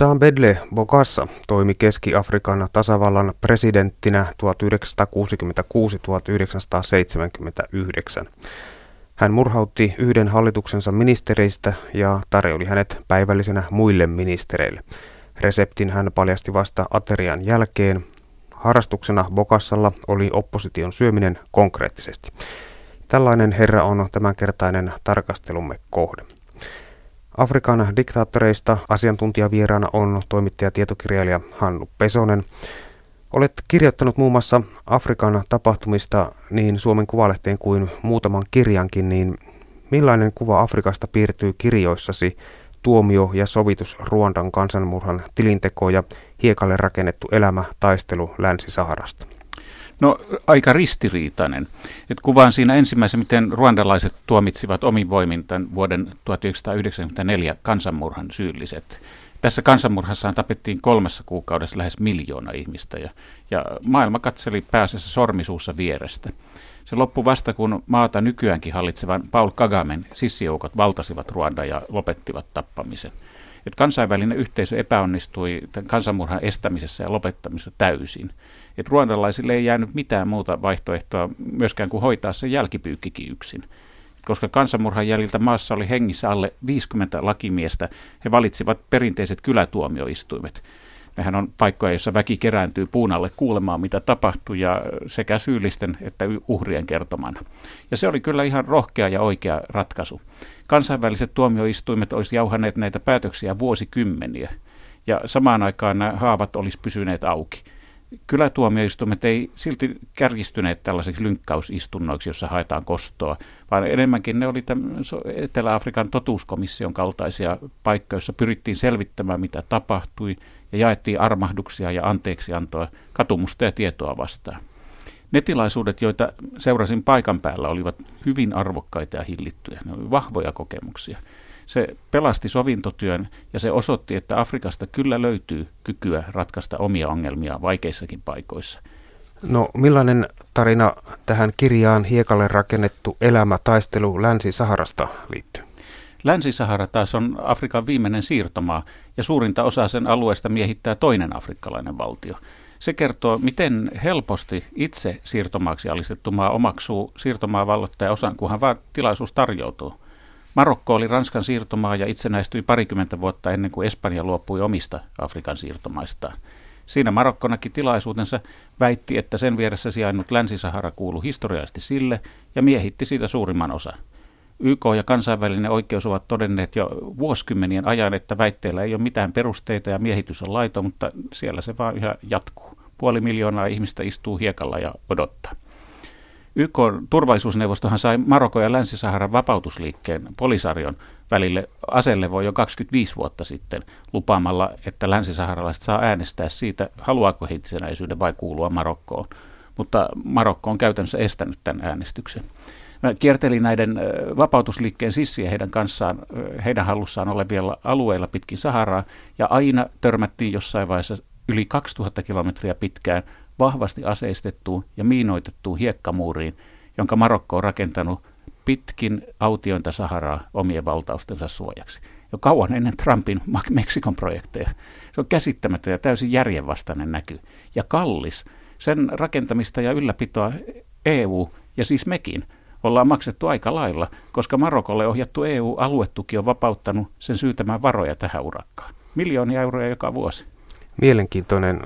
Jean Bedle Bokassa toimi Keski-Afrikan tasavallan presidenttinä 1966-1979. Hän murhautti yhden hallituksensa ministereistä ja tarjoili hänet päivällisenä muille ministereille. Reseptin hän paljasti vasta aterian jälkeen. Harrastuksena Bokassalla oli opposition syöminen konkreettisesti. Tällainen herra on tämänkertainen tarkastelumme kohde. Afrikan diktaattoreista asiantuntijavieraana on toimittaja tietokirjailija Hannu Pesonen. Olet kirjoittanut muun muassa Afrikan tapahtumista niin Suomen Kuvalehteen kuin muutaman kirjankin, niin millainen kuva Afrikasta piirtyy kirjoissasi tuomio ja sovitus Ruandan kansanmurhan tilinteko ja hiekalle rakennettu elämä taistelu Länsi-Saharasta? No aika ristiriitainen. Et kuvaan siinä ensimmäisen, miten ruandalaiset tuomitsivat omin voimin tämän vuoden 1994 kansanmurhan syylliset. Tässä kansanmurhassa tapettiin kolmessa kuukaudessa lähes miljoona ihmistä ja, ja maailma katseli pääsessä sormisuussa vierestä. Se loppui vasta, kun maata nykyäänkin hallitsevan Paul Kagamen sissijoukot valtasivat Ruanda ja lopettivat tappamisen. Et kansainvälinen yhteisö epäonnistui tämän kansanmurhan estämisessä ja lopettamisessa täysin. Et ruandalaisille ei jäänyt mitään muuta vaihtoehtoa myöskään kuin hoitaa se jälkipyykkikin yksin koska kansanmurhan jäljiltä maassa oli hengissä alle 50 lakimiestä, he valitsivat perinteiset kylätuomioistuimet. Nehän on paikkoja, joissa väki kerääntyy puun alle kuulemaan, mitä tapahtui, ja sekä syyllisten että uhrien kertomana. Ja se oli kyllä ihan rohkea ja oikea ratkaisu. Kansainväliset tuomioistuimet olisi jauhaneet näitä päätöksiä vuosikymmeniä, ja samaan aikaan nämä haavat olisi pysyneet auki – kylätuomioistuimet ei silti kärjistyneet tällaiseksi lynkkausistunnoiksi, jossa haetaan kostoa, vaan enemmänkin ne oli Etelä-Afrikan totuuskomission kaltaisia paikkoja, joissa pyrittiin selvittämään, mitä tapahtui, ja jaettiin armahduksia ja anteeksiantoa, katumusta ja tietoa vastaan. Ne tilaisuudet, joita seurasin paikan päällä, olivat hyvin arvokkaita ja hillittyjä. Ne olivat vahvoja kokemuksia. Se pelasti sovintotyön ja se osoitti, että Afrikasta kyllä löytyy kykyä ratkaista omia ongelmia vaikeissakin paikoissa. No millainen tarina tähän kirjaan hiekalle rakennettu elämä taistelu Länsi-Saharasta liittyy? Länsi-Sahara taas on Afrikan viimeinen siirtomaa ja suurinta osaa sen alueesta miehittää toinen afrikkalainen valtio. Se kertoo, miten helposti itse siirtomaaksi alistettu maa omaksuu siirtomaa valloittaja osan, kunhan vaan tilaisuus tarjoutuu. Marokko oli Ranskan siirtomaa ja itsenäistyi parikymmentä vuotta ennen kuin Espanja luopui omista Afrikan siirtomaistaan. Siinä Marokko näki tilaisuutensa, väitti, että sen vieressä sijainnut Länsi-Sahara kuului historiallisesti sille ja miehitti siitä suurimman osa. YK ja kansainvälinen oikeus ovat todenneet jo vuosikymmenien ajan, että väitteellä ei ole mitään perusteita ja miehitys on laito, mutta siellä se vaan yhä jatkuu. Puoli miljoonaa ihmistä istuu hiekalla ja odottaa. YK turvallisuusneuvostohan sai Marokko ja Länsi-Saharan vapautusliikkeen Polisarion välille aselevo jo 25 vuotta sitten lupaamalla, että länsisaharalaiset saa äänestää siitä, haluaako he itsenäisyyden vai kuulua Marokkoon. Mutta Marokko on käytännössä estänyt tämän äänestyksen. Mä kiertelin näiden vapautusliikkeen sissiä heidän kanssaan, heidän hallussaan olevilla alueilla pitkin Saharaa, ja aina törmättiin jossain vaiheessa yli 2000 kilometriä pitkään vahvasti aseistettuun ja miinoitettuun hiekkamuuriin, jonka Marokko on rakentanut pitkin autiointa Saharaa omien valtaustensa suojaksi. Jo kauan ennen Trumpin Meksikon projekteja. Se on käsittämätön ja täysin järjenvastainen näky. Ja kallis. Sen rakentamista ja ylläpitoa EU ja siis mekin ollaan maksettu aika lailla, koska Marokolle ohjattu EU-aluetuki on vapauttanut sen syytämään varoja tähän urakkaan. Miljoonia euroja joka vuosi. Mielenkiintoinen,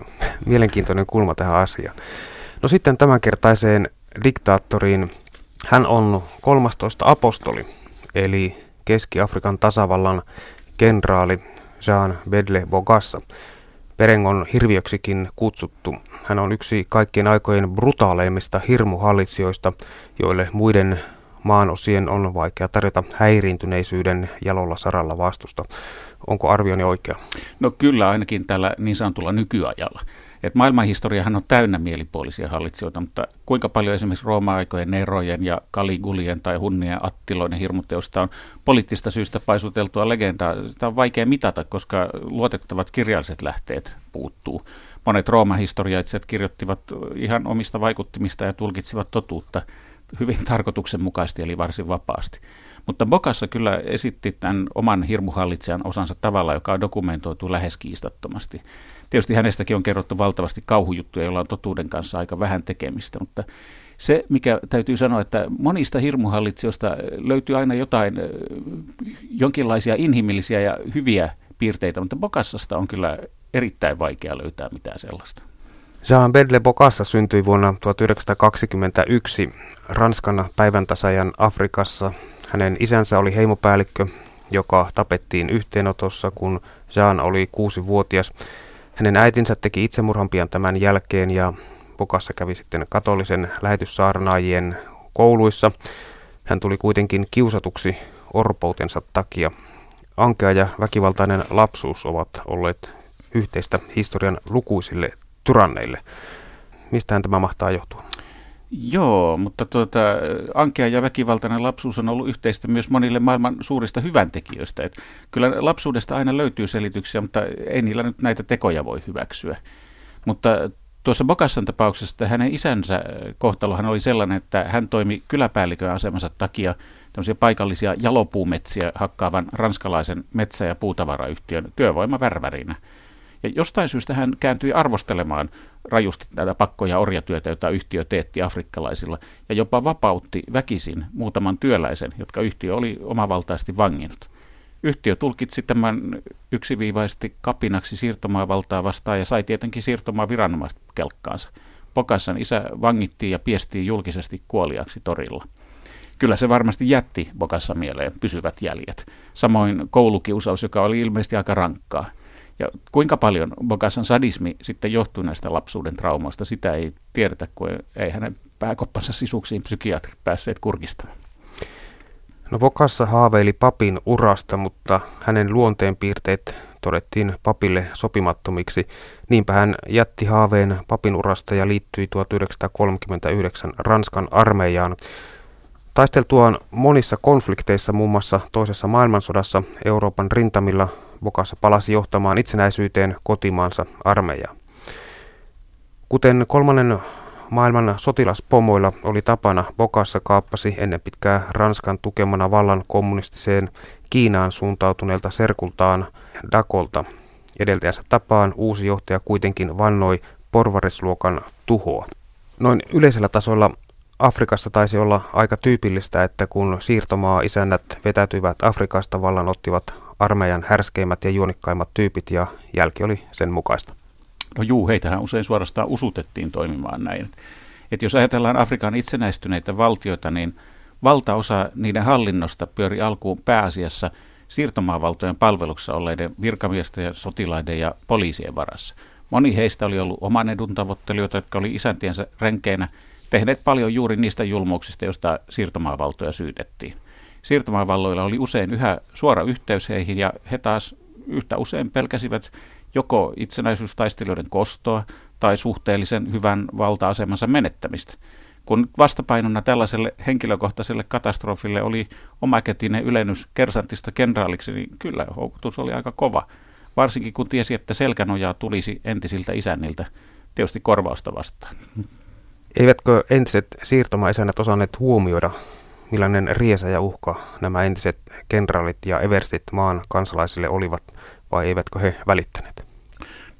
mielenkiintoinen kulma tähän asiaan. No sitten tämänkertaiseen diktaattoriin. Hän on 13 apostoli, eli Keski-Afrikan tasavallan kenraali Jean Bedle Bogassa. Perengon hirviöksikin kutsuttu. Hän on yksi kaikkien aikojen brutaaleimmista hirmuhallitsijoista, joille muiden maanosien on vaikea tarjota häiriintyneisyyden jalolla saralla vastusta. Onko arvioni oikea? No kyllä ainakin tällä niin sanotulla nykyajalla. Et maailmanhistoriahan on täynnä mielipuolisia hallitsijoita, mutta kuinka paljon esimerkiksi Rooma-aikojen Nerojen ja Kaligulien tai Hunnien Attiloiden hirmuteosta on poliittista syystä paisuteltua legendaa, sitä on vaikea mitata, koska luotettavat kirjalliset lähteet puuttuu. Monet Rooma-historiaitsijat kirjoittivat ihan omista vaikuttimista ja tulkitsivat totuutta hyvin tarkoituksenmukaisesti eli varsin vapaasti. Mutta Bokassa kyllä esitti tämän oman hirmuhallitsijan osansa tavalla, joka on dokumentoitu lähes kiistattomasti. Tietysti hänestäkin on kerrottu valtavasti kauhujuttuja, joilla on totuuden kanssa aika vähän tekemistä, mutta se, mikä täytyy sanoa, että monista hirmuhallitsijoista löytyy aina jotain, jonkinlaisia inhimillisiä ja hyviä piirteitä, mutta Bokassasta on kyllä erittäin vaikea löytää mitään sellaista. Jean Bedle Bokassa syntyi vuonna 1921 Ranskan päiväntasajan Afrikassa. Hänen isänsä oli heimopäällikkö, joka tapettiin yhteenotossa, kun Jean oli kuusi-vuotias. Hänen äitinsä teki itsemurhan pian tämän jälkeen ja Bokassa kävi sitten katolisen lähetyssaarnaajien kouluissa. Hän tuli kuitenkin kiusatuksi orpoutensa takia. Ankea ja väkivaltainen lapsuus ovat olleet yhteistä historian lukuisille tyranneille. Mistähän tämä mahtaa johtua? Joo, mutta tuota, ankea ja väkivaltainen lapsuus on ollut yhteistä myös monille maailman suurista hyväntekijöistä. Et kyllä lapsuudesta aina löytyy selityksiä, mutta ei niillä nyt näitä tekoja voi hyväksyä. Mutta tuossa Bokassan tapauksessa hänen isänsä kohtalohan oli sellainen, että hän toimi kyläpäällikön asemansa takia tämmöisiä paikallisia jalopuumetsiä hakkaavan ranskalaisen metsä- ja puutavarayhtiön työvoimavärvärinä. Ja jostain syystä hän kääntyi arvostelemaan rajusti näitä pakkoja orjatyötä, jota yhtiö teetti afrikkalaisilla, ja jopa vapautti väkisin muutaman työläisen, jotka yhtiö oli omavaltaisesti vanginnut. Yhtiö tulkitsi tämän yksiviivaisesti kapinaksi siirtomaavaltaa vastaan ja sai tietenkin siirtomaa viranomaiset kelkkaansa. Pokassan isä vangittiin ja piestiin julkisesti kuoliaksi torilla. Kyllä se varmasti jätti Bokassa mieleen pysyvät jäljet. Samoin koulukiusaus, joka oli ilmeisesti aika rankkaa. Ja kuinka paljon Bokassan sadismi sitten johtuu näistä lapsuuden traumoista, sitä ei tiedetä, kun ei hänen pääkoppansa sisuksiin psykiatrit päässeet kurkistamaan. No Bokassa haaveili papin urasta, mutta hänen luonteenpiirteet todettiin papille sopimattomiksi. Niinpä hän jätti haaveen papin urasta ja liittyi 1939 Ranskan armeijaan. Taisteltuaan monissa konflikteissa, muun muassa toisessa maailmansodassa Euroopan rintamilla, Bokassa palasi johtamaan itsenäisyyteen kotimaansa armeijaa. Kuten kolmannen maailman sotilaspomoilla oli tapana, Bokassa kaappasi ennen pitkää Ranskan tukemana vallan kommunistiseen Kiinaan suuntautuneelta serkultaan Dakolta. Edeltäjänsä tapaan uusi johtaja kuitenkin vannoi porvarisluokan tuhoa. Noin yleisellä tasolla Afrikassa taisi olla aika tyypillistä, että kun siirtomaa isännät vetäytyivät Afrikasta, vallan ottivat armeijan härskeimmät ja juonikkaimmat tyypit ja jälki oli sen mukaista. No juu, heitähän usein suorastaan usutettiin toimimaan näin. Et jos ajatellaan Afrikan itsenäistyneitä valtioita, niin valtaosa niiden hallinnosta pyöri alkuun pääasiassa siirtomaavaltojen palveluksessa olleiden virkamiesten ja sotilaiden ja poliisien varassa. Moni heistä oli ollut oman edun tavoittelijoita, jotka oli isäntiensä renkeinä tehneet paljon juuri niistä julmuuksista, joista siirtomaavaltoja syytettiin. Siirtomaavalloilla oli usein yhä suora yhteys heihin ja he taas yhtä usein pelkäsivät joko itsenäisyystaistelijoiden kostoa tai suhteellisen hyvän valta-asemansa menettämistä. Kun vastapainona tällaiselle henkilökohtaiselle katastrofille oli omakätinen ylennys kersantista kenraaliksi, niin kyllä houkutus oli aika kova. Varsinkin kun tiesi, että selkänojaa tulisi entisiltä isänniltä, tietysti korvausta vastaan. Eivätkö entiset siirtomaisännät osanneet huomioida, millainen riesa ja uhka nämä entiset kenraalit ja everstit maan kansalaisille olivat, vai eivätkö he välittäneet?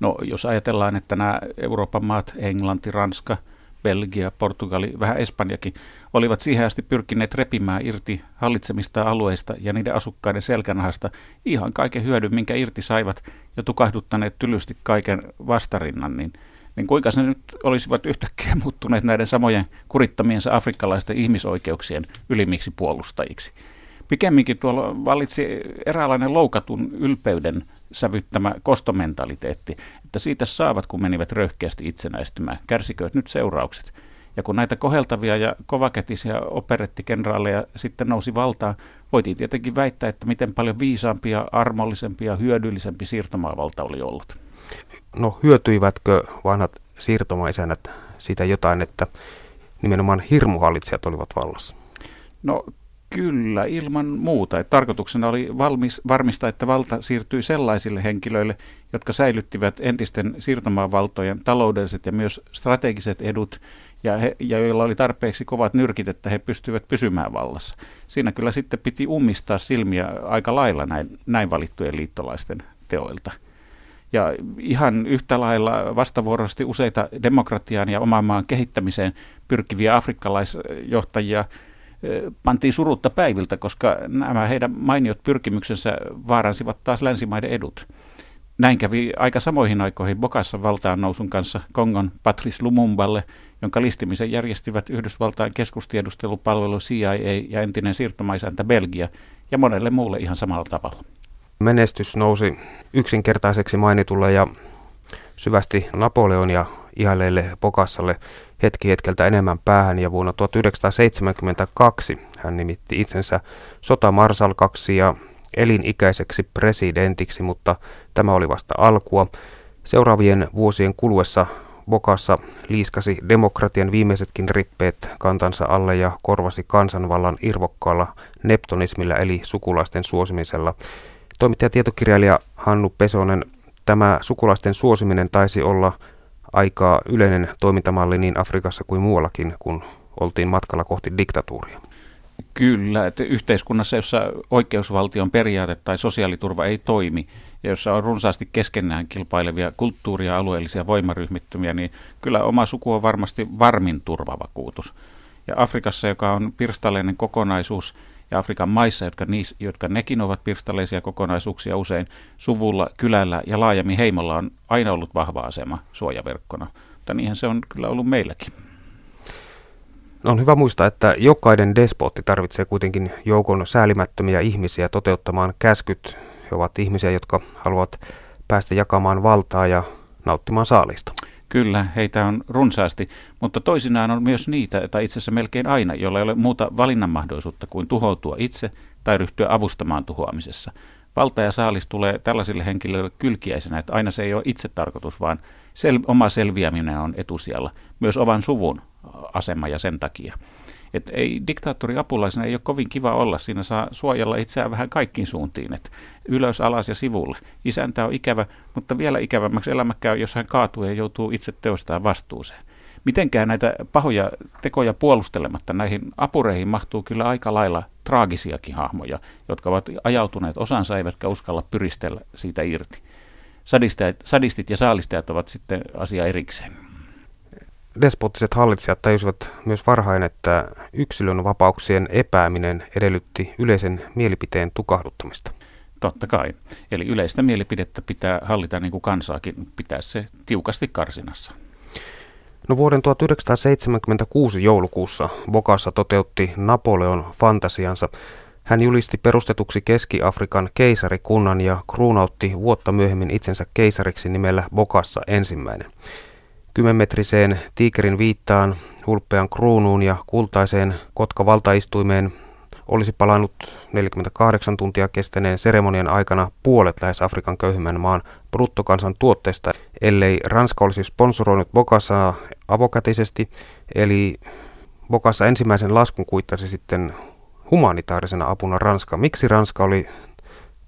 No jos ajatellaan, että nämä Euroopan maat, Englanti, Ranska, Belgia, Portugali, vähän Espanjakin, olivat siihen asti pyrkineet repimään irti hallitsemista alueista ja niiden asukkaiden selkänahasta ihan kaiken hyödyn, minkä irti saivat ja tukahduttaneet tylysti kaiken vastarinnan, niin – niin kuinka se nyt olisivat yhtäkkiä muuttuneet näiden samojen kurittamiensa afrikkalaisten ihmisoikeuksien ylimiksi puolustajiksi. Pikemminkin tuolla vallitsi eräänlainen loukatun ylpeyden sävyttämä kostomentaliteetti, että siitä saavat, kun menivät röyhkeästi itsenäistymään. Kärsikööt nyt seuraukset. Ja kun näitä koheltavia ja kovakätisiä operettikenraaleja sitten nousi valtaan, voitiin tietenkin väittää, että miten paljon viisaampi ja armollisempi ja hyödyllisempi siirtomaavalta oli ollut. No hyötyivätkö vanhat siirtomaisenät siitä jotain, että nimenomaan hirmuhallitsijat olivat vallassa? No kyllä, ilman muuta. Et tarkoituksena oli valmis, varmistaa, että valta siirtyi sellaisille henkilöille, jotka säilyttivät entisten siirtomaavaltojen taloudelliset ja myös strategiset edut ja, he, ja joilla oli tarpeeksi kovat nyrkit, että he pystyivät pysymään vallassa. Siinä kyllä sitten piti ummistaa silmiä aika lailla näin, näin valittujen liittolaisten teoilta. Ja ihan yhtä lailla vastavuoroisesti useita demokratiaan ja oman maan kehittämiseen pyrkiviä afrikkalaisjohtajia pantiin surutta päiviltä, koska nämä heidän mainiot pyrkimyksensä vaaransivat taas länsimaiden edut. Näin kävi aika samoihin aikoihin Bokassa valtaan nousun kanssa Kongon Patrice Lumumballe, jonka listimisen järjestivät Yhdysvaltain keskustiedustelupalvelu CIA ja entinen siirtomaisäntä Belgia ja monelle muulle ihan samalla tavalla. Menestys nousi yksinkertaiseksi mainitulle ja syvästi Napoleonia ihaileille Bokassalle hetki hetkeltä enemmän päähän ja vuonna 1972 hän nimitti itsensä sotamarsalkaksi ja elinikäiseksi presidentiksi, mutta tämä oli vasta alkua. Seuraavien vuosien kuluessa Bokassa liiskasi demokratian viimeisetkin rippeet kantansa alle ja korvasi kansanvallan irvokkaalla neptonismilla eli sukulaisten suosimisella. Toimittaja tietokirjailija Hannu Pesonen, tämä sukulaisten suosiminen taisi olla aika yleinen toimintamalli niin Afrikassa kuin muuallakin, kun oltiin matkalla kohti diktatuuria. Kyllä, että yhteiskunnassa, jossa oikeusvaltion periaate tai sosiaaliturva ei toimi ja jossa on runsaasti keskenään kilpailevia kulttuuria ja alueellisia voimaryhmittymiä, niin kyllä oma suku on varmasti varmin turvavakuutus. Ja Afrikassa, joka on pirstaleinen kokonaisuus, ja Afrikan maissa, jotka, niis, jotka nekin ovat pirstaleisia kokonaisuuksia usein, suvulla, kylällä ja laajemmin heimolla on aina ollut vahva asema suojaverkkona. Mutta niinhän se on kyllä ollut meilläkin. On hyvä muistaa, että jokainen despotti tarvitsee kuitenkin joukon säälimättömiä ihmisiä toteuttamaan käskyt. He ovat ihmisiä, jotka haluavat päästä jakamaan valtaa ja nauttimaan saalista. Kyllä, heitä on runsaasti, mutta toisinaan on myös niitä, tai itse asiassa melkein aina, joilla ei ole muuta valinnan mahdollisuutta kuin tuhoutua itse tai ryhtyä avustamaan tuhoamisessa. Valta ja saalis tulee tällaisille henkilöille kylkiäisenä, että aina se ei ole itse tarkoitus, vaan sel- oma selviäminen on etusijalla. Myös ovan suvun asema ja sen takia. Et ei diktaattori apulaisena ei ole kovin kiva olla. Siinä saa suojella itseään vähän kaikkiin suuntiin. Et ylös, alas ja sivulle. Isäntä on ikävä, mutta vielä ikävämmäksi elämä käy, jos hän kaatuu ja joutuu itse teostaan vastuuseen. Mitenkään näitä pahoja tekoja puolustelematta näihin apureihin mahtuu kyllä aika lailla traagisiakin hahmoja, jotka ovat ajautuneet osansa eivätkä uskalla pyristellä siitä irti. Sadistit ja saalistajat ovat sitten asia erikseen despottiset hallitsijat tajusivat myös varhain, että yksilön vapauksien epääminen edellytti yleisen mielipiteen tukahduttamista. Totta kai. Eli yleistä mielipidettä pitää hallita niin kuin kansaakin, pitää se tiukasti karsinassa. No vuoden 1976 joulukuussa Bokassa toteutti Napoleon fantasiansa. Hän julisti perustetuksi Keski-Afrikan keisarikunnan ja kruunautti vuotta myöhemmin itsensä keisariksi nimellä Bokassa ensimmäinen. Kymmenmetriseen tiikerin viittaan, hulppean kruunuun ja kultaiseen kotkavaltaistuimeen olisi palannut 48 tuntia kestäneen seremonian aikana puolet lähes Afrikan köyhimmän maan bruttokansan tuotteesta, ellei Ranska olisi sponsoroinut Bokassaa avokätisesti, eli Bokassa ensimmäisen laskun kuittasi sitten humanitaarisena apuna Ranska. Miksi Ranska oli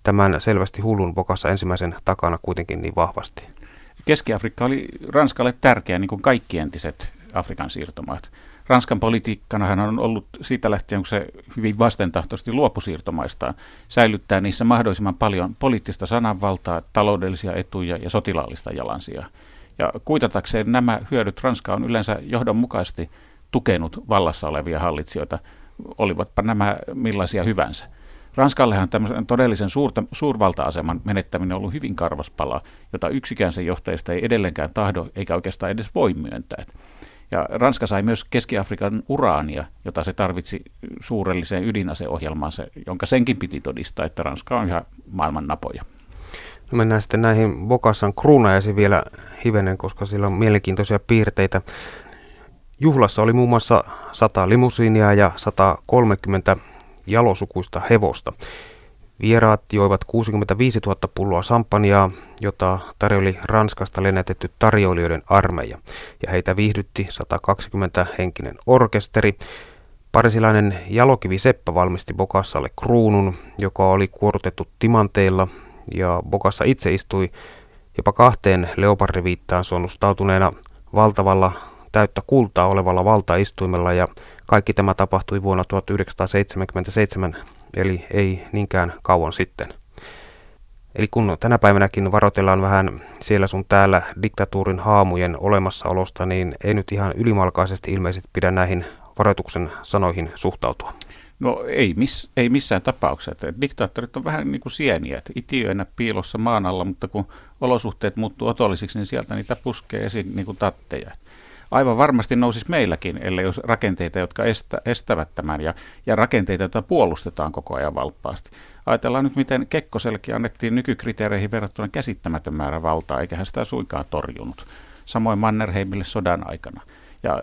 tämän selvästi hullun Bokassa ensimmäisen takana kuitenkin niin vahvasti? Keski-Afrikka oli Ranskalle tärkeä, niin kuin kaikki entiset Afrikan siirtomaat. Ranskan politiikkanahan on ollut siitä lähtien, kun se hyvin vastentahtoisesti luopusiirtomaistaan, säilyttää niissä mahdollisimman paljon poliittista sananvaltaa, taloudellisia etuja ja sotilaallista jalansia. Ja kuitatakseen nämä hyödyt Ranska on yleensä johdonmukaisesti tukenut vallassa olevia hallitsijoita, olivatpa nämä millaisia hyvänsä. Ranskallehan tämmöisen todellisen suurta, suurvalta-aseman menettäminen on ollut hyvin karvas pala, jota yksikään sen johtajista ei edelleenkään tahdo eikä oikeastaan edes voi myöntää. Ja Ranska sai myös Keski-Afrikan uraania, jota se tarvitsi suurelliseen ydinaseohjelmaansa, jonka senkin piti todistaa, että Ranska on ihan maailman napoja. No mennään sitten näihin Bokassan kruunajaisiin vielä hivenen, koska sillä on mielenkiintoisia piirteitä. Juhlassa oli muun muassa 100 limusiinia ja 130 jalosukuista hevosta. Vieraat joivat 65 000 pulloa sampaniaa, jota tarjoili Ranskasta lennätetty tarjoilijoiden armeija, ja heitä viihdytti 120 henkinen orkesteri. Parisilainen jalokivi Seppä valmisti Bokassalle kruunun, joka oli kuorutettu timanteilla, ja Bokassa itse istui jopa kahteen leopardiviittaan sonnustautuneena valtavalla täyttä kultaa olevalla valtaistuimella ja kaikki tämä tapahtui vuonna 1977, eli ei niinkään kauan sitten. Eli kun tänä päivänäkin varoitellaan vähän siellä sun täällä diktatuurin haamujen olemassaolosta, niin ei nyt ihan ylimalkaisesti ilmeisesti pidä näihin varoituksen sanoihin suhtautua. No ei, miss, ei missään tapauksessa. Diktaattorit on vähän niin kuin sieniä, että itiöinä piilossa maan alla, mutta kun olosuhteet muuttuu otollisiksi, niin sieltä niitä puskee esiin niin kuin tatteja. Aivan varmasti nousisi meilläkin, ellei olisi rakenteita, jotka estä, estävät tämän ja, ja rakenteita, joita puolustetaan koko ajan valppaasti. Ajatellaan nyt, miten Kekkoselki annettiin nykykriteereihin verrattuna käsittämätön määrä valtaa, eikä hän sitä suinkaan torjunut. Samoin Mannerheimille sodan aikana. Ja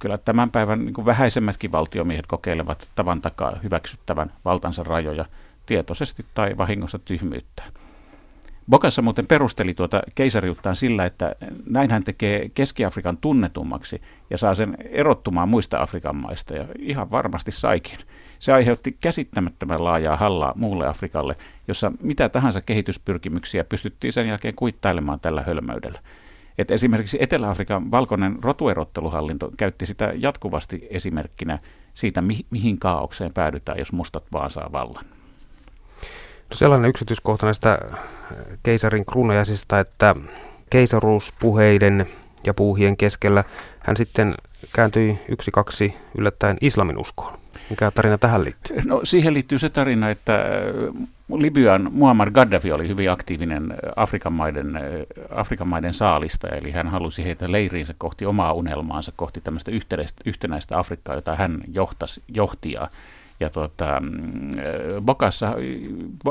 kyllä tämän päivän niin vähäisemmätkin valtiomiehet kokeilevat tavan takaa hyväksyttävän valtansa rajoja tietoisesti tai vahingossa tyhmyyttä. Bokassa muuten perusteli tuota keisariuttaan sillä, että näin hän tekee Keski-Afrikan tunnetummaksi ja saa sen erottumaan muista Afrikan maista, ja ihan varmasti saikin. Se aiheutti käsittämättömän laajaa hallaa muulle Afrikalle, jossa mitä tahansa kehityspyrkimyksiä pystyttiin sen jälkeen kuittailemaan tällä hölmöydellä. Et esimerkiksi Etelä-Afrikan valkoinen rotuerotteluhallinto käytti sitä jatkuvasti esimerkkinä siitä, mi- mihin kaaukseen päädytään, jos mustat vaan saa vallan. Sellainen yksityiskohta näistä keisarin kruunajasista, että keisaruuspuheiden ja puuhien keskellä hän sitten kääntyi yksi kaksi yllättäen islamin uskoon. Mikä tarina tähän liittyy? No siihen liittyy se tarina, että äh, Libyan Muammar Gaddafi oli hyvin aktiivinen äh, Afrikan maiden, äh, Afrikan maiden saalista, eli hän halusi heitä leiriinsä kohti omaa unelmaansa, kohti tämmöistä yhtenäistä, yhtenäistä Afrikkaa, jota hän johtasi, johti. Ja, ja tuota, mm, Bokassa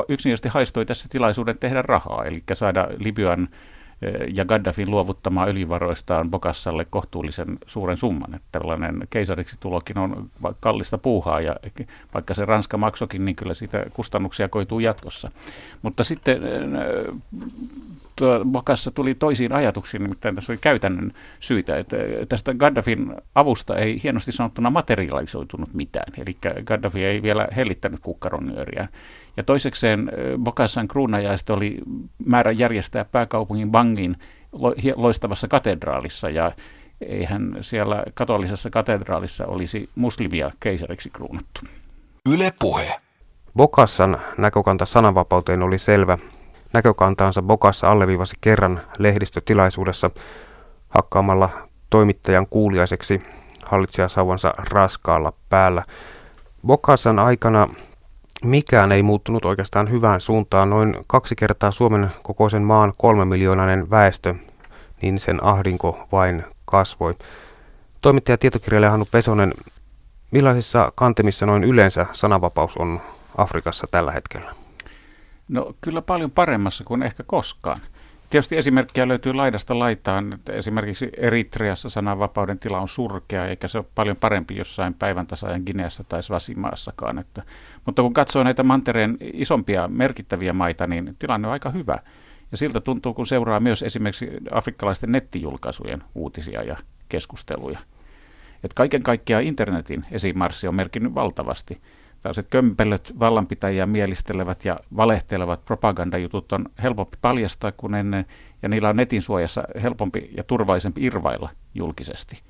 yksinkertaisesti haistoi tässä tilaisuuden tehdä rahaa, eli saada Libyan ja Gaddafin luovuttamaan öljyvaroistaan Bokassalle kohtuullisen suuren summan. Että tällainen keisariksi tulokin on kallista puuhaa ja vaikka se Ranska maksokin, niin kyllä siitä kustannuksia koituu jatkossa. Mutta sitten Bokassa tuli toisiin ajatuksiin, nimittäin tässä oli käytännön syitä, että tästä Gaddafin avusta ei hienosti sanottuna materialisoitunut mitään. Eli Gaddafi ei vielä hellittänyt kukkaronyöriä. Ja toisekseen Bokassan kruunajaista oli määrä järjestää pääkaupungin Bangin loistavassa katedraalissa ja eihän siellä katolisessa katedraalissa olisi muslimia keisariksi kruunattu. Yle puhe. Bokassan näkökanta sananvapauteen oli selvä. Näkökantaansa Bokassa alleviivasi kerran lehdistötilaisuudessa hakkaamalla toimittajan kuuliaiseksi hallitsijasauvansa raskaalla päällä. Bokassan aikana mikään ei muuttunut oikeastaan hyvään suuntaan. Noin kaksi kertaa Suomen kokoisen maan kolme miljoonainen väestö, niin sen ahdinko vain kasvoi. Toimittaja tietokirjailija Hannu Pesonen, millaisissa kantemissa noin yleensä sananvapaus on Afrikassa tällä hetkellä? No kyllä paljon paremmassa kuin ehkä koskaan. Tietysti esimerkkejä löytyy laidasta laitaan. Esimerkiksi Eritreassa sananvapauden tila on surkea, eikä se ole paljon parempi jossain päivän tasajan Gineassa tai Svasimaassakaan. Että, mutta kun katsoo näitä mantereen isompia merkittäviä maita, niin tilanne on aika hyvä. Ja siltä tuntuu, kun seuraa myös esimerkiksi afrikkalaisten nettijulkaisujen uutisia ja keskusteluja. Et kaiken kaikkiaan internetin esimarssi on merkinnyt valtavasti – tällaiset kömpelöt vallanpitäjiä mielistelevät ja valehtelevat propagandajutut on helpompi paljastaa kuin ennen, ja niillä on netin suojassa helpompi ja turvallisempi irvailla julkisesti.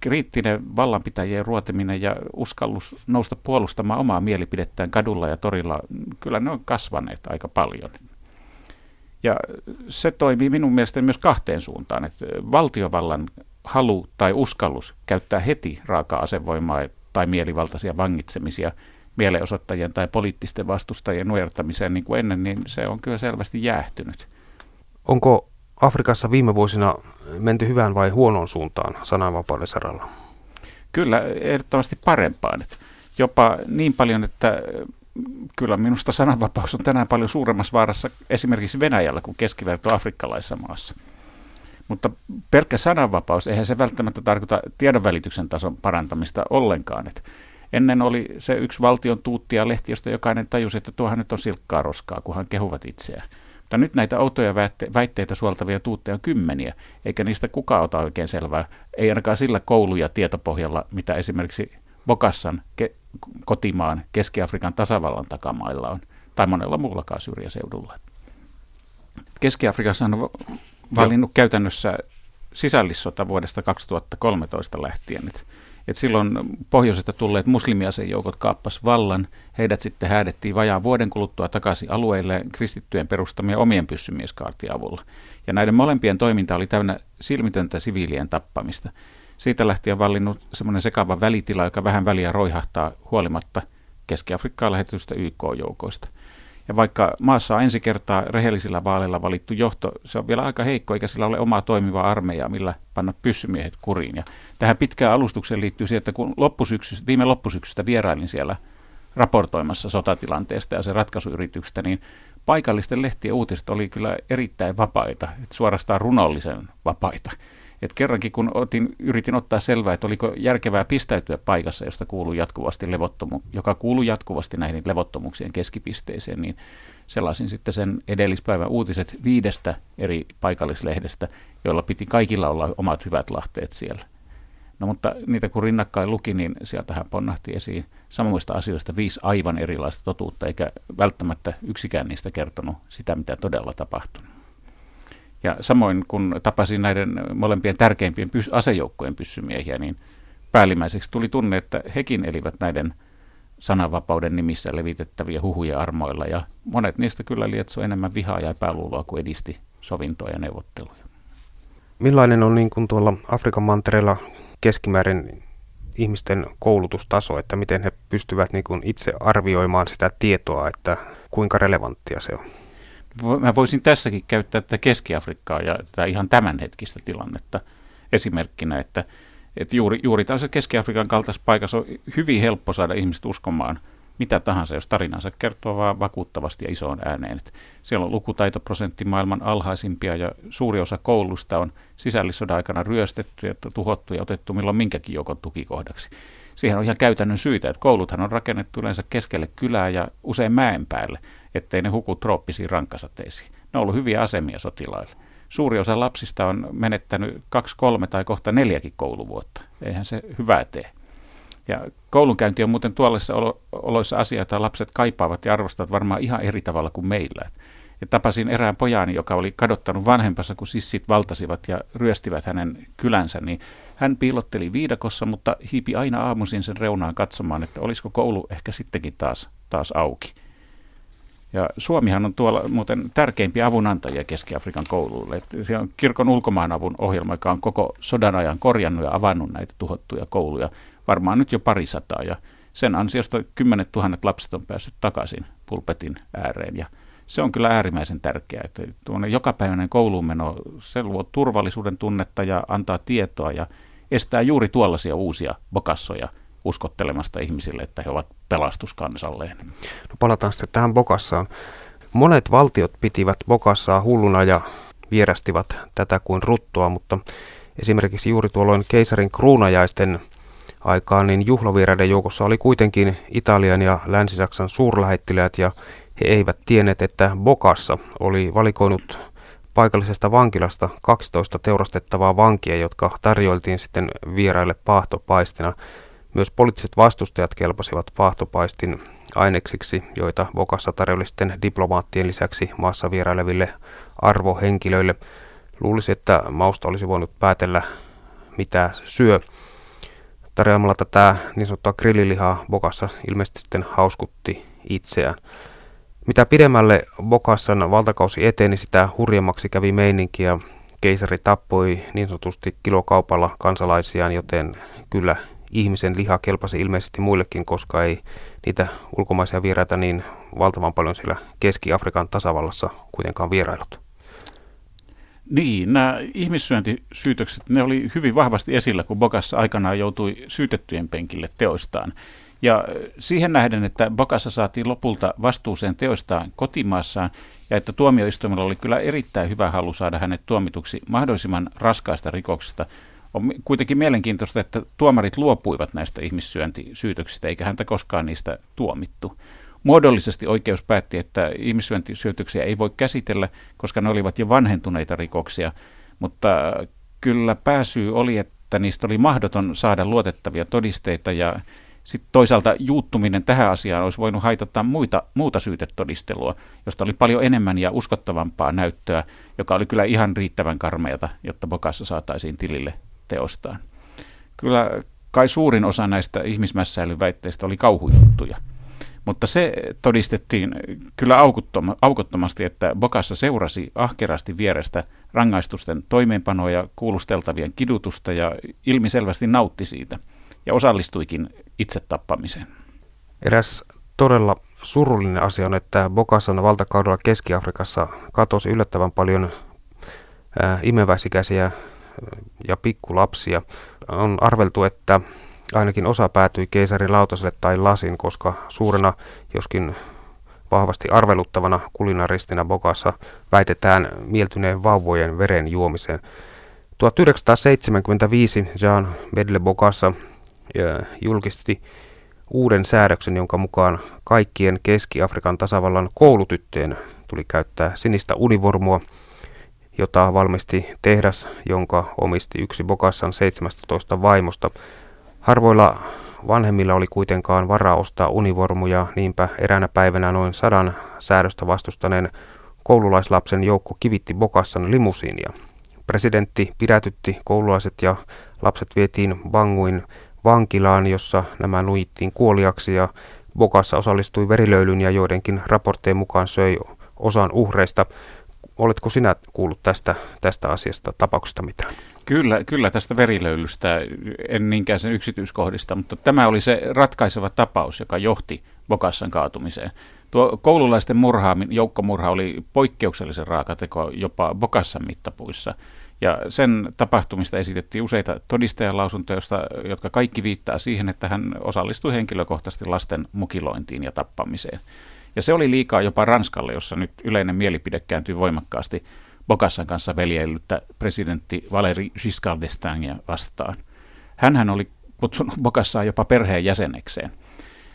Kriittinen vallanpitäjien ruotiminen ja uskallus nousta puolustamaan omaa mielipidettään kadulla ja torilla, kyllä ne on kasvaneet aika paljon. Ja se toimii minun mielestäni myös kahteen suuntaan, että valtiovallan halu tai uskallus käyttää heti raaka-asevoimaa tai mielivaltaisia vangitsemisia mielenosoittajien tai poliittisten vastustajien nujertamiseen niin kuin ennen, niin se on kyllä selvästi jäähtynyt. Onko Afrikassa viime vuosina menty hyvään vai huonoon suuntaan sananvapauden saralla? Kyllä, ehdottomasti parempaan. Jopa niin paljon, että kyllä minusta sananvapaus on tänään paljon suuremmassa vaarassa esimerkiksi Venäjällä kuin keskiverto afrikkalaisessa maassa. Mutta pelkkä sananvapaus, eihän se välttämättä tarkoita tiedonvälityksen tason parantamista ollenkaan. Et ennen oli se yksi valtion tuuttia lehti, josta jokainen tajusi, että tuohan nyt on silkkaa roskaa, kunhan kehuvat itseään. Mutta nyt näitä outoja väitteitä suoltavia tuutteja on kymmeniä, eikä niistä kukaan ota oikein selvää. Ei ainakaan sillä koulu- ja tietopohjalla, mitä esimerkiksi Bokassan ke- kotimaan Keski-Afrikan tasavallan takamailla on, tai monella muullakaan syrjäseudulla. Keski-Afrikassa on valinnut käytännössä sisällissota vuodesta 2013 lähtien. Et, et silloin pohjoisesta tulleet muslimiasejoukot kaappas vallan, heidät sitten häädettiin vajaan vuoden kuluttua takaisin alueille kristittyjen perustamia omien pyssymieskaartien avulla. Ja näiden molempien toiminta oli täynnä silmitöntä siviilien tappamista. Siitä lähtien vallinnut semmoinen sekava välitila, joka vähän väliä roihahtaa huolimatta Keski-Afrikkaan lähetetystä YK-joukoista. Ja vaikka maassa on ensi kertaa rehellisillä vaaleilla valittu johto, se on vielä aika heikko, eikä sillä ole omaa toimivaa armeijaa, millä panna pyssymiehet kuriin. Ja tähän pitkään alustukseen liittyy se, että kun loppusyksystä, viime loppusyksystä vierailin siellä raportoimassa sotatilanteesta ja sen ratkaisuyrityksestä, niin paikallisten lehtien uutiset oli kyllä erittäin vapaita, suorastaan runollisen vapaita. Et kerrankin kun otin, yritin ottaa selvää, että oliko järkevää pistäytyä paikassa, josta kuuluu jatkuvasti levottomu, joka kuuluu jatkuvasti näihin levottomuuksien keskipisteeseen, niin sellaisin sitten sen edellispäivän uutiset viidestä eri paikallislehdestä, joilla piti kaikilla olla omat hyvät lahteet siellä. No mutta niitä kun rinnakkain luki, niin sieltähän ponnahti esiin samoista asioista viisi aivan erilaista totuutta, eikä välttämättä yksikään niistä kertonut sitä, mitä todella tapahtui. Ja samoin kun tapasin näiden molempien tärkeimpien pys- asejoukkojen pyssymiehiä, niin päällimmäiseksi tuli tunne, että hekin elivät näiden sananvapauden nimissä levitettäviä huhuja armoilla, ja monet niistä kyllä lietsoi enemmän vihaa ja epäluuloa kuin edisti sovintoa ja neuvotteluja. Millainen on niin kuin tuolla Afrikan mantereella keskimäärin ihmisten koulutustaso, että miten he pystyvät niin kuin itse arvioimaan sitä tietoa, että kuinka relevanttia se on? Mä voisin tässäkin käyttää tätä Keski-Afrikkaa ja tätä ihan tämänhetkistä tilannetta esimerkkinä, että, että juuri, juuri tällaisessa Keski-Afrikan kaltaisessa paikassa on hyvin helppo saada ihmiset uskomaan mitä tahansa, jos tarinansa kertoo vaan vakuuttavasti ja isoon ääneen. Että siellä on lukutaitoprosentti maailman alhaisimpia ja suuri osa koulusta on sisällissodan aikana ryöstetty ja tuhottu ja otettu milloin minkäkin joukon tukikohdaksi. Siihen on ihan käytännön syitä, että kouluthan on rakennettu yleensä keskelle kylää ja usein mäen päälle – ettei ne huku trooppisiin rankkasateisiin. Ne on ollut hyviä asemia sotilaille. Suuri osa lapsista on menettänyt kaksi, kolme tai kohta neljäkin kouluvuotta. Eihän se hyvää tee. Ja koulunkäynti on muuten tuollaisissa oloissa asia, jota lapset kaipaavat ja arvostavat varmaan ihan eri tavalla kuin meillä. Ja tapasin erään pojani, joka oli kadottanut vanhempansa, kun sissit valtasivat ja ryöstivät hänen kylänsä, niin hän piilotteli viidakossa, mutta hiipi aina aamuisin sen reunaan katsomaan, että olisiko koulu ehkä sittenkin taas, taas auki. Ja Suomihan on tuolla muuten tärkeimpiä avunantajia Keski-Afrikan kouluille. Se on kirkon ulkomaanavun ohjelma, joka on koko sodan ajan korjannut ja avannut näitä tuhottuja kouluja, varmaan nyt jo parisataa. Ja sen ansiosta kymmenet tuhannet lapset on päässyt takaisin pulpetin ääreen. Ja se on kyllä äärimmäisen tärkeää, että tuonne jokapäiväinen kouluun meno, se luo turvallisuuden tunnetta ja antaa tietoa ja estää juuri tuollaisia uusia bokassoja – uskottelemasta ihmisille, että he ovat pelastuskansalleen. No palataan sitten tähän Bokassaan. Monet valtiot pitivät Bokassaa hulluna ja vierastivat tätä kuin ruttoa, mutta esimerkiksi juuri tuolloin keisarin kruunajaisten aikaan, niin juhlavieraiden joukossa oli kuitenkin Italian ja Länsi-Saksan suurlähettiläät ja he eivät tienneet, että Bokassa oli valikoinut paikallisesta vankilasta 12 teurastettavaa vankia, jotka tarjoiltiin sitten vieraille paahtopaistina. Myös poliittiset vastustajat kelpasivat paahtopaistin aineksiksi, joita Vokassa tarjoili sitten diplomaattien lisäksi maassa vieraileville arvohenkilöille. Luulisi, että mausta olisi voinut päätellä, mitä syö. Tarjoamalla tätä niin sanottua grillilihaa Bokassa ilmeisesti sitten hauskutti itseään. Mitä pidemmälle Bokassan valtakausi eteni, sitä hurjemmaksi kävi meininki ja keisari tappoi niin sanotusti kilokaupalla kansalaisiaan, joten kyllä ihmisen liha kelpasi ilmeisesti muillekin, koska ei niitä ulkomaisia vieraita niin valtavan paljon siellä Keski-Afrikan tasavallassa kuitenkaan vierailut. Niin, nämä ihmissyöntisyytökset, ne oli hyvin vahvasti esillä, kun Bokassa aikanaan joutui syytettyjen penkille teoistaan. Ja siihen nähden, että Bokassa saatiin lopulta vastuuseen teoistaan kotimaassaan ja että tuomioistuimella oli kyllä erittäin hyvä halu saada hänet tuomituksi mahdollisimman raskaista rikoksista, on kuitenkin mielenkiintoista, että tuomarit luopuivat näistä ihmissyöntisyytöksistä, eikä häntä koskaan niistä tuomittu. Muodollisesti oikeus päätti, että ihmissyöntisyytöksiä ei voi käsitellä, koska ne olivat jo vanhentuneita rikoksia, mutta kyllä pääsyy oli, että niistä oli mahdoton saada luotettavia todisteita ja Sitten toisaalta juuttuminen tähän asiaan olisi voinut haitata muita, muuta syytetodistelua, josta oli paljon enemmän ja uskottavampaa näyttöä, joka oli kyllä ihan riittävän karmeata, jotta Bokassa saataisiin tilille teostaan. Kyllä kai suurin osa näistä ihmismässäilyn väitteistä oli kauhujuttuja. Mutta se todistettiin kyllä aukottomasti, että Bokassa seurasi ahkerasti vierestä rangaistusten toimeenpanoa ja kuulusteltavien kidutusta ja ilmiselvästi nautti siitä ja osallistuikin itse tappamiseen. Eräs todella surullinen asia on, että Bokasan valtakaudella Keski-Afrikassa katosi yllättävän paljon imeväisikäisiä ja pikkulapsia. On arveltu, että ainakin osa päätyi keisarin lautaselle tai lasin, koska suurena, joskin vahvasti arveluttavana kulinaristina Bokassa väitetään mieltyneen vauvojen veren juomiseen. 1975 Jean Bedle Bokassa julkisti uuden säädöksen, jonka mukaan kaikkien Keski-Afrikan tasavallan koulutyttöjen tuli käyttää sinistä univormua, jota valmisti tehdas, jonka omisti yksi Bokassan 17 vaimosta. Harvoilla vanhemmilla oli kuitenkaan varaa ostaa univormuja, niinpä eräänä päivänä noin sadan säädöstä vastustaneen koululaislapsen joukko kivitti Bokassan limusiinia. Presidentti pidätytti koululaiset ja lapset vietiin Banguin vankilaan, jossa nämä nuittiin kuoliaksi ja Bokassa osallistui verilöylyn ja joidenkin raporttien mukaan söi osan uhreista. Oletko sinä kuullut tästä, tästä asiasta, tapauksesta mitään? Kyllä, kyllä tästä verilöylystä, en niinkään sen yksityiskohdista, mutta tämä oli se ratkaiseva tapaus, joka johti Bokassan kaatumiseen. Tuo koululaisten murhaamin, joukkomurha oli poikkeuksellisen raakateko jopa Bokassan mittapuissa. Ja sen tapahtumista esitettiin useita todistajalausuntoja, jotka kaikki viittaa siihen, että hän osallistui henkilökohtaisesti lasten mukilointiin ja tappamiseen. Ja se oli liikaa jopa Ranskalle, jossa nyt yleinen mielipide kääntyi voimakkaasti Bokassan kanssa veljeillyttä presidentti Valéry Giscard d'Estaingia vastaan. Hänhän oli kutsunut Bokassaa jopa perheen jäsenekseen.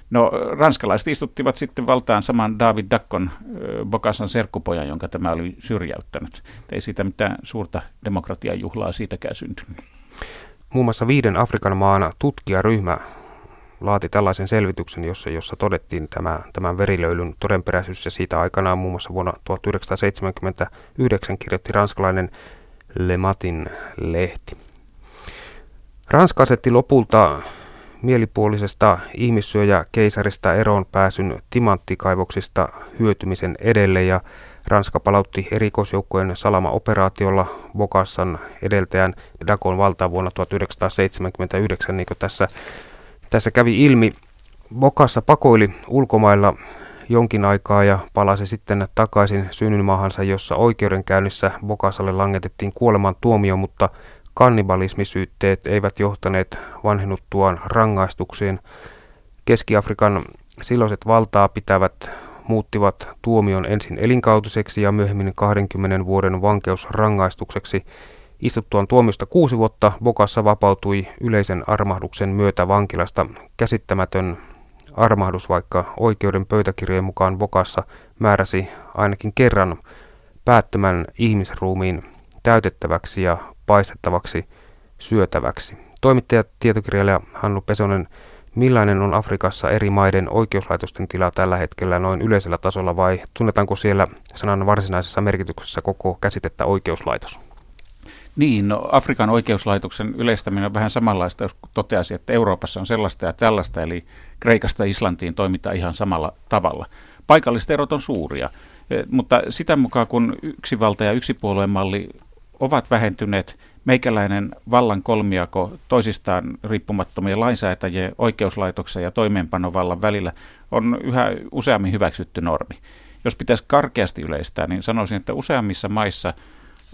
No, ranskalaiset istuttivat sitten valtaan saman David Dakkon Bokassan serkkupojan, jonka tämä oli syrjäyttänyt. Ei siitä mitään suurta demokratiajuhlaa siitäkään syntynyt. Muun muassa viiden Afrikan maan tutkijaryhmä laati tällaisen selvityksen, jossa, jossa todettiin tämä, tämän verilöylyn todenperäisyys ja siitä aikanaan muun muassa vuonna 1979 kirjoitti ranskalainen Le Matin lehti. Ranska asetti lopulta mielipuolisesta ihmissyöjä keisarista eroon pääsyn timanttikaivoksista hyötymisen edelle ja Ranska palautti erikoisjoukkojen salama-operaatiolla Bokassan edeltäjän Dakon valtaan vuonna 1979, niin kuin tässä tässä kävi ilmi, Bokassa pakoili ulkomailla jonkin aikaa ja palasi sitten takaisin synnynmaahansa, jossa oikeudenkäynnissä Bokasalle langetettiin kuoleman tuomio, mutta kannibalismisyytteet eivät johtaneet vanhennuttuaan rangaistuksiin. Keski-Afrikan silloiset valtaa pitävät muuttivat tuomion ensin elinkautiseksi ja myöhemmin 20 vuoden vankeusrangaistukseksi Istuttuaan tuomiosta kuusi vuotta Bokassa vapautui yleisen armahduksen myötä vankilasta käsittämätön armahdus, vaikka oikeuden pöytäkirjojen mukaan Bokassa määräsi ainakin kerran päättömän ihmisruumiin täytettäväksi ja paistettavaksi syötäväksi. Toimittaja tietokirjailija Hannu Pesonen, millainen on Afrikassa eri maiden oikeuslaitosten tila tällä hetkellä noin yleisellä tasolla vai tunnetaanko siellä sanan varsinaisessa merkityksessä koko käsitettä oikeuslaitos? Niin, no Afrikan oikeuslaitoksen yleistäminen on vähän samanlaista, jos toteasi, että Euroopassa on sellaista ja tällaista, eli Kreikasta Islantiin toimitaan ihan samalla tavalla. Paikalliset erot on suuria, e, mutta sitä mukaan kun yksivalta- ja yksipuolueen malli ovat vähentyneet, meikäläinen vallan kolmiako toisistaan riippumattomien lainsäätäjien, oikeuslaitoksen ja toimeenpanovallan välillä on yhä useammin hyväksytty normi. Jos pitäisi karkeasti yleistää, niin sanoisin, että useammissa maissa –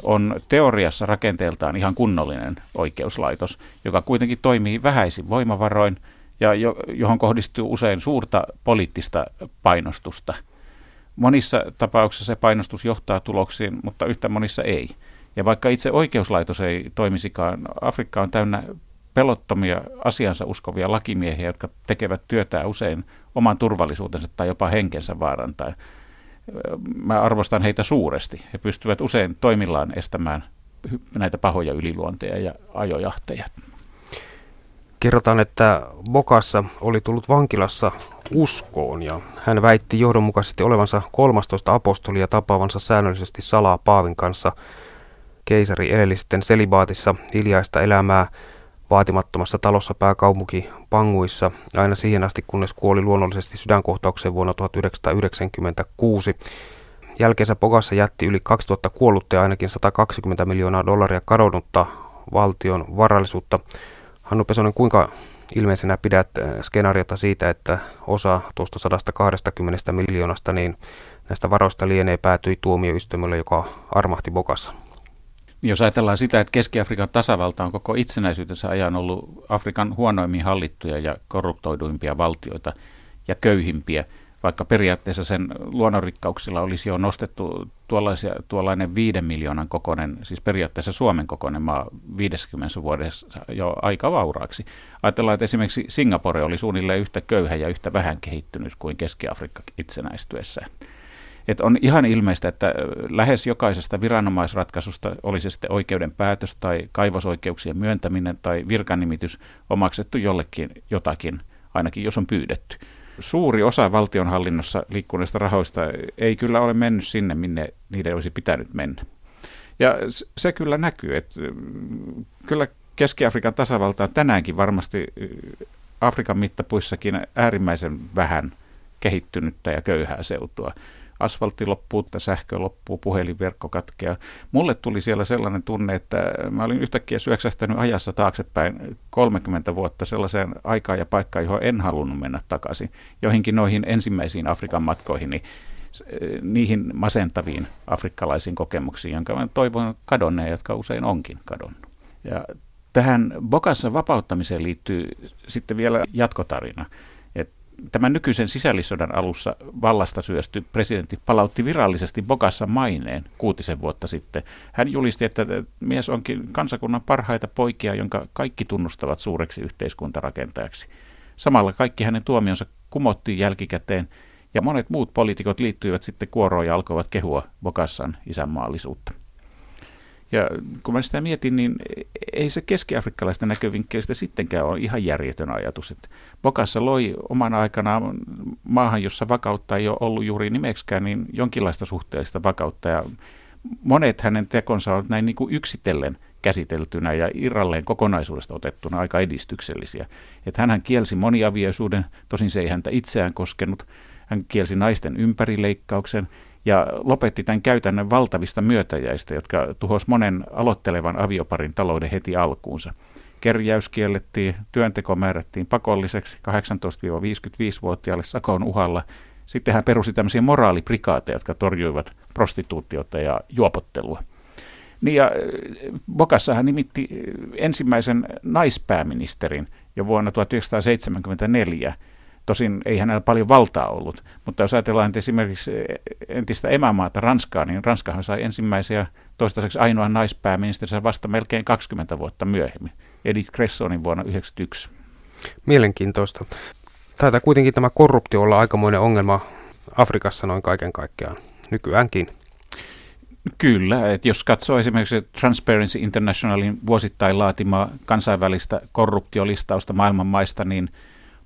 on teoriassa rakenteeltaan ihan kunnollinen oikeuslaitos, joka kuitenkin toimii vähäisin voimavaroin ja jo, johon kohdistuu usein suurta poliittista painostusta. Monissa tapauksissa se painostus johtaa tuloksiin, mutta yhtä monissa ei. Ja vaikka itse oikeuslaitos ei toimisikaan, Afrikka on täynnä pelottomia asiansa uskovia lakimiehiä, jotka tekevät työtä usein oman turvallisuutensa tai jopa henkensä vaarantaen mä arvostan heitä suuresti. He pystyvät usein toimillaan estämään näitä pahoja yliluonteja ja ajojahteja. Kerrotaan, että Bokassa oli tullut vankilassa uskoon ja hän väitti johdonmukaisesti olevansa 13 apostolia tapaavansa säännöllisesti salaa Paavin kanssa. Keisari eleli sitten selibaatissa hiljaista elämää vaatimattomassa talossa pääkaupunki Panguissa aina siihen asti, kunnes kuoli luonnollisesti sydänkohtaukseen vuonna 1996. Jälkeensä Pogassa jätti yli 2000 kuollutta ja ainakin 120 miljoonaa dollaria kadonnutta valtion varallisuutta. Hannu Pesonen, kuinka ilmeisenä pidät äh, skenaariota siitä, että osa tuosta 120 miljoonasta niin näistä varoista lienee päätyi tuomioistuimelle, joka armahti Bokassa? Jos ajatellaan sitä, että Keski-Afrikan tasavalta on koko itsenäisyytensä ajan ollut Afrikan huonoimmin hallittuja ja korruptoiduimpia valtioita ja köyhimpiä, vaikka periaatteessa sen luonnonrikkauksilla olisi jo nostettu tuollainen viiden miljoonan kokoinen, siis periaatteessa Suomen kokoinen maa 50 vuodessa jo aika vauraaksi. Ajatellaan, että esimerkiksi Singapore oli suunnilleen yhtä köyhä ja yhtä vähän kehittynyt kuin Keski-Afrikka itsenäistyessään. Et on ihan ilmeistä, että lähes jokaisesta viranomaisratkaisusta, oli se sitten oikeuden päätös tai kaivosoikeuksien myöntäminen tai virkanimitys, on maksettu jollekin jotakin, ainakin jos on pyydetty. Suuri osa valtionhallinnossa liikkuneista rahoista ei kyllä ole mennyt sinne, minne niiden olisi pitänyt mennä. Ja se kyllä näkyy, että kyllä Keski-Afrikan tasavalta on tänäänkin varmasti Afrikan mittapuissakin äärimmäisen vähän kehittynyttä ja köyhää seutua asfaltti loppuu, sähkö loppuu, puhelinverkko katkeaa. Mulle tuli siellä sellainen tunne, että mä olin yhtäkkiä syöksähtänyt ajassa taaksepäin 30 vuotta sellaiseen aikaan ja paikkaan, johon en halunnut mennä takaisin. Joihinkin noihin ensimmäisiin Afrikan matkoihin, niin niihin masentaviin afrikkalaisiin kokemuksiin, jonka mä toivon kadonneen, jotka usein onkin kadonnut. Ja tähän Bokassa vapauttamiseen liittyy sitten vielä jatkotarina tämän nykyisen sisällissodan alussa vallasta syösty presidentti palautti virallisesti Bokassa maineen kuutisen vuotta sitten. Hän julisti, että mies onkin kansakunnan parhaita poikia, jonka kaikki tunnustavat suureksi yhteiskuntarakentajaksi. Samalla kaikki hänen tuomionsa kumottiin jälkikäteen, ja monet muut poliitikot liittyivät sitten kuoroon ja alkoivat kehua Bokassan isänmaallisuutta. Ja kun mä sitä mietin, niin ei se keski-afrikkalaista näkövinkkelistä sittenkään ole ihan järjetön ajatus. Että Bokassa loi oman aikanaan maahan, jossa vakautta ei ole ollut juuri nimeksikään, niin jonkinlaista suhteellista vakautta. Ja monet hänen tekonsa ovat näin niin kuin yksitellen käsiteltynä ja irralleen kokonaisuudesta otettuna aika edistyksellisiä. Että hän kielsi moniavioisuuden, tosin se ei häntä itseään koskenut. Hän kielsi naisten ympärileikkauksen ja lopetti tämän käytännön valtavista myötäjäistä, jotka tuhos monen aloittelevan avioparin talouden heti alkuunsa. Kerjäys kiellettiin, työnteko määrättiin pakolliseksi 18-55-vuotiaalle sakon uhalla. Sitten hän perusi tämmöisiä moraaliprikaateja, jotka torjuivat prostituutiota ja juopottelua. Niin ja Bokassa hän nimitti ensimmäisen naispääministerin jo vuonna 1974 Tosin ei hänellä paljon valtaa ollut, mutta jos ajatellaan että esimerkiksi entistä emämaata Ranskaa, niin Ranskahan sai ensimmäisiä toistaiseksi ainoan naispääministerinsä vasta melkein 20 vuotta myöhemmin, Edith Cressonin vuonna 1991. Mielenkiintoista. Taitaa kuitenkin tämä korruptio olla aikamoinen ongelma Afrikassa noin kaiken kaikkiaan nykyäänkin. Kyllä, että jos katsoo esimerkiksi Transparency Internationalin vuosittain laatimaa kansainvälistä korruptiolistausta maailman maista, niin –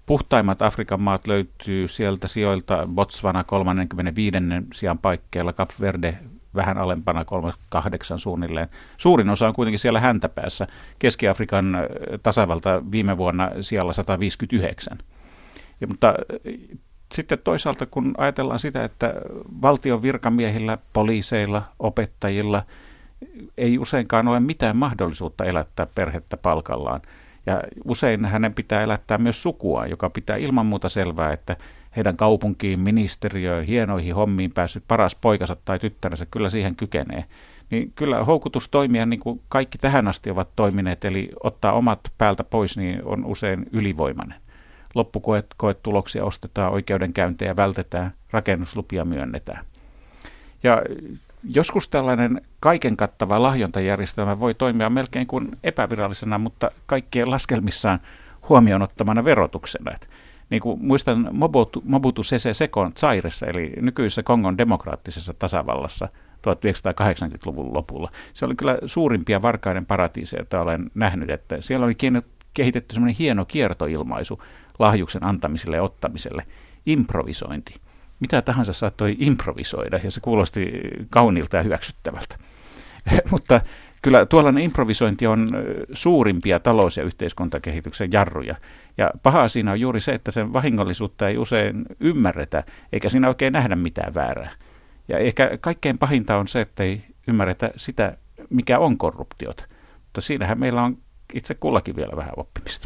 Puhtaimmat Afrikan maat löytyy sieltä sijoilta Botswana 35. sijaan paikkeilla, Cap Verde vähän alempana 38 suunnilleen. Suurin osa on kuitenkin siellä häntäpäässä. Keski-Afrikan tasavalta viime vuonna siellä 159. Ja, mutta sitten toisaalta kun ajatellaan sitä, että valtion virkamiehillä, poliiseilla, opettajilla ei useinkaan ole mitään mahdollisuutta elättää perhettä palkallaan – ja usein hänen pitää elättää myös sukua, joka pitää ilman muuta selvää, että heidän kaupunkiin, ministeriöön, hienoihin hommiin päässyt paras poikansa tai tyttärensä kyllä siihen kykenee. Niin kyllä houkutus toimia niin kuin kaikki tähän asti ovat toimineet, eli ottaa omat päältä pois, niin on usein ylivoimainen. Loppukoetuloksia ostetaan, oikeudenkäyntejä vältetään, rakennuslupia myönnetään. Ja Joskus tällainen kaiken kattava lahjontajärjestelmä voi toimia melkein kuin epävirallisena, mutta kaikkien laskelmissaan huomioon ottamana verotuksena. Et niin kuin muistan Mobutu, Mobutu Sese Sekon Zairessa, eli nykyisessä Kongon demokraattisessa tasavallassa 1980-luvun lopulla. Se oli kyllä suurimpia varkaiden paratiiseja, joita olen nähnyt, että siellä oli kehitetty semmoinen hieno kiertoilmaisu lahjuksen antamiselle ja ottamiselle, improvisointi. Mitä tahansa saattoi improvisoida ja se kuulosti kauniilta ja hyväksyttävältä. Mutta kyllä tuollainen improvisointi on suurimpia talous- ja yhteiskuntakehityksen jarruja. Ja pahaa siinä on juuri se, että sen vahingollisuutta ei usein ymmärretä, eikä siinä oikein nähdä mitään väärää. Ja ehkä kaikkein pahinta on se, että ei ymmärretä sitä, mikä on korruptiota. Mutta siinähän meillä on itse kullakin vielä vähän oppimista.